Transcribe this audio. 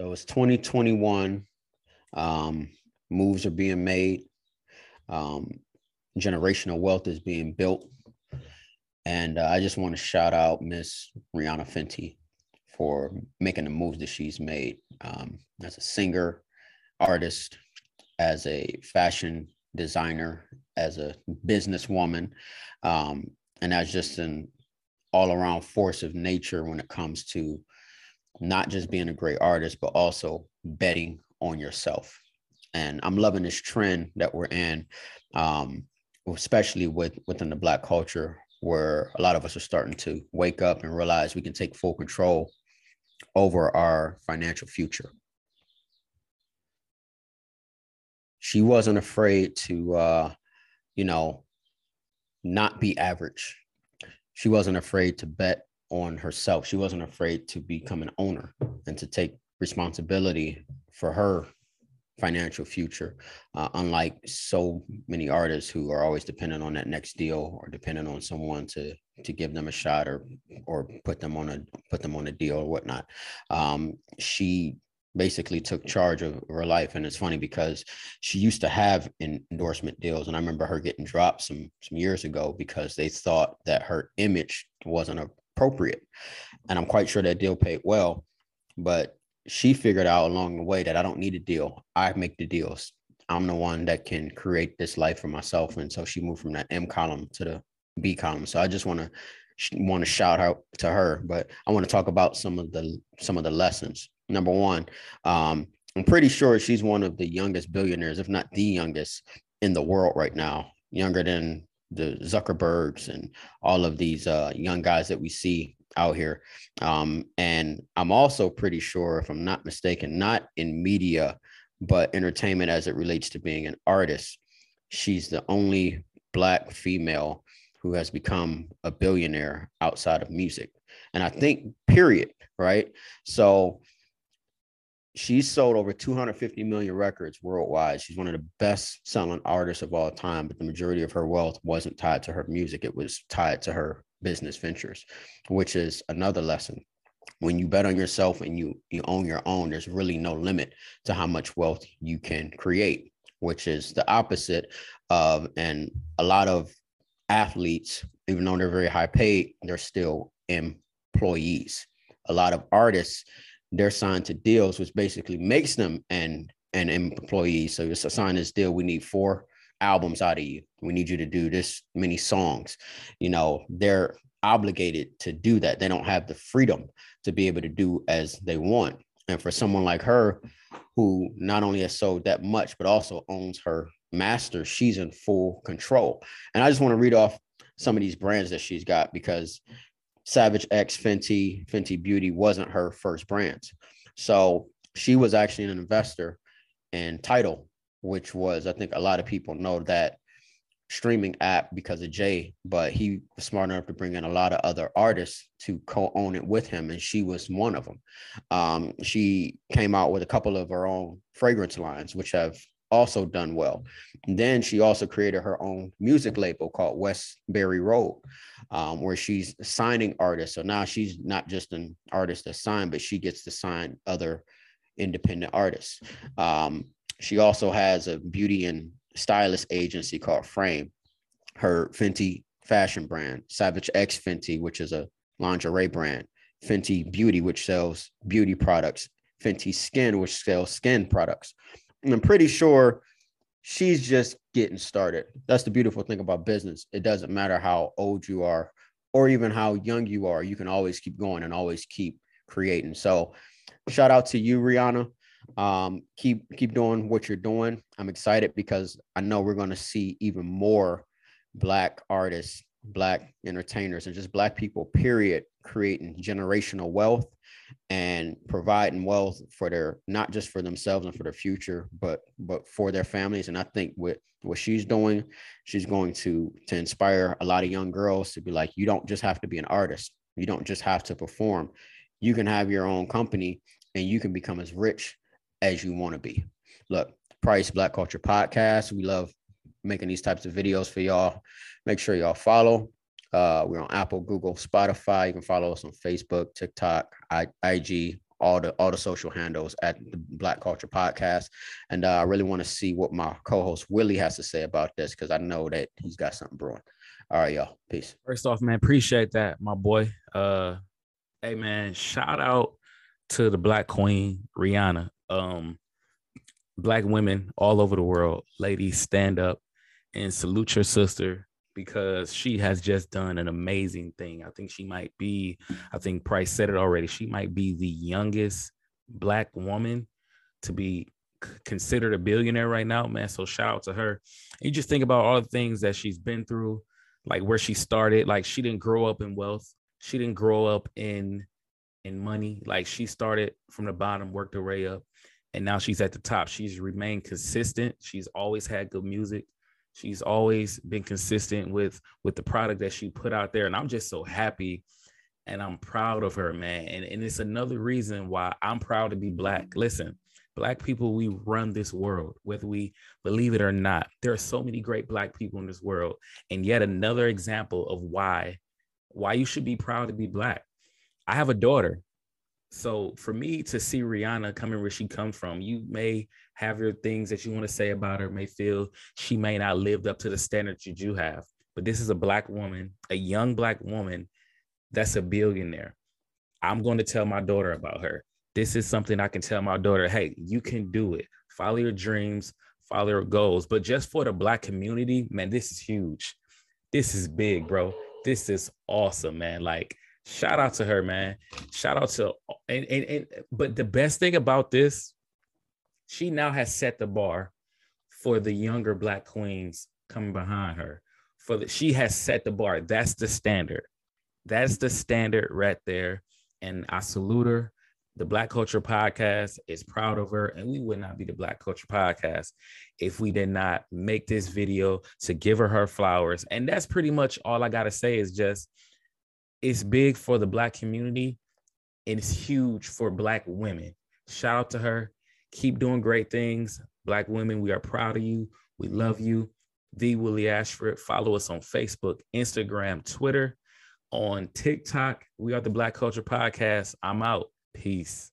So it's 2021. Um, moves are being made. Um, generational wealth is being built. And uh, I just want to shout out Miss Rihanna Fenty for making the moves that she's made um, as a singer, artist, as a fashion designer, as a businesswoman, um, and as just an all around force of nature when it comes to not just being a great artist, but also betting on yourself. And I'm loving this trend that we're in, um, especially with within the Black culture, where a lot of us are starting to wake up and realize we can take full control over our financial future. She wasn't afraid to, uh, you know, not be average. She wasn't afraid to bet on herself. She wasn't afraid to become an owner and to take responsibility for her financial future, uh, unlike so many artists who are always dependent on that next deal or dependent on someone to to give them a shot or or put them on a put them on a deal or whatnot. Um, she basically took charge of her life and it's funny because she used to have endorsement deals and i remember her getting dropped some some years ago because they thought that her image wasn't appropriate and i'm quite sure that deal paid well but she figured out along the way that I don't need a deal. I make the deals. I'm the one that can create this life for myself. And so she moved from that M column to the B column. So I just want to want to shout out to her, but I want to talk about some of the some of the lessons. Number one, um, I'm pretty sure she's one of the youngest billionaires, if not the youngest, in the world right now. Younger than the Zuckerbergs and all of these uh, young guys that we see out here. Um, and I'm also pretty sure, if I'm not mistaken, not in media, but entertainment as it relates to being an artist, she's the only Black female who has become a billionaire outside of music. And I think, period, right? So she's sold over 250 million records worldwide. She's one of the best selling artists of all time, but the majority of her wealth wasn't tied to her music, it was tied to her business ventures, which is another lesson. When you bet on yourself and you you own your own, there's really no limit to how much wealth you can create, which is the opposite of and a lot of athletes, even though they're very high paid, they're still employees. A lot of artists, they're signed to deals, which basically makes them an an employee. So it's a sign this deal. We need four albums out of you. We need you to do this many songs. You know, they're obligated to do that. They don't have the freedom to be able to do as they want. And for someone like her, who not only has sold that much, but also owns her master, she's in full control. And I just want to read off some of these brands that she's got because Savage X Fenty, Fenty Beauty wasn't her first brand. So she was actually an investor in Tidal, which was I think a lot of people know that streaming app because of Jay, but he was smart enough to bring in a lot of other artists to co-own it with him, and she was one of them. Um, she came out with a couple of her own fragrance lines, which have also done well. And then she also created her own music label called Westbury Road, um, where she's signing artists. So now she's not just an artist that signed, but she gets to sign other independent artists. Um, she also has a beauty and stylist agency called Frame, her Fenty fashion brand, Savage X Fenty, which is a lingerie brand, Fenty Beauty, which sells beauty products, Fenty Skin, which sells skin products. And I'm pretty sure she's just getting started. That's the beautiful thing about business. It doesn't matter how old you are or even how young you are, you can always keep going and always keep creating. So, shout out to you, Rihanna. Um, keep keep doing what you're doing. I'm excited because I know we're going to see even more black artists, black entertainers, and just black people. Period, creating generational wealth and providing wealth for their not just for themselves and for their future, but but for their families. And I think with what she's doing, she's going to to inspire a lot of young girls to be like, you don't just have to be an artist. You don't just have to perform. You can have your own company and you can become as rich as you want to be. Look, Price Black Culture Podcast. We love making these types of videos for y'all. Make sure y'all follow. Uh, we're on Apple, Google, Spotify. You can follow us on Facebook, TikTok, I, IG, all the all the social handles at the Black Culture Podcast. And uh, I really want to see what my co-host Willie has to say about this because I know that he's got something brewing. All right, y'all. Peace. First off, man, appreciate that, my boy. Uh, hey, man, shout out to the Black Queen Rihanna. Um, black women all over the world, ladies, stand up and salute your sister because she has just done an amazing thing. I think she might be, I think Price said it already, she might be the youngest black woman to be considered a billionaire right now, man. So shout out to her. You just think about all the things that she's been through, like where she started. Like she didn't grow up in wealth. She didn't grow up in in money. Like she started from the bottom, worked her way up, and now she's at the top. She's remained consistent. She's always had good music she's always been consistent with with the product that she put out there and i'm just so happy and i'm proud of her man. And, and it's another reason why i'm proud to be black. Listen black people we run this world whether we believe it or not. There are so many great black people in this world and yet another example of why why you should be proud to be black. I have a daughter. So for me to see Rihanna coming where she come from, you may have your things that you want to say about her, may feel she may not lived up to the standards that you have. But this is a black woman, a young black woman that's a billionaire. I'm going to tell my daughter about her. This is something I can tell my daughter, hey, you can do it. Follow your dreams, follow your goals. But just for the black community, man, this is huge. This is big, bro. This is awesome, man. Like Shout out to her, man. Shout out to and, and and but the best thing about this, she now has set the bar for the younger black queens coming behind her. For the she has set the bar. That's the standard. That's the standard right there. And I salute her. The Black Culture Podcast is proud of her, and we would not be the Black Culture Podcast if we did not make this video to give her her flowers. And that's pretty much all I gotta say is just it's big for the black community and it's huge for black women. Shout out to her. Keep doing great things. Black women, we are proud of you. We love you. The Willie Ashford. Follow us on Facebook, Instagram, Twitter, on TikTok. We are the Black Culture Podcast. I'm out. Peace.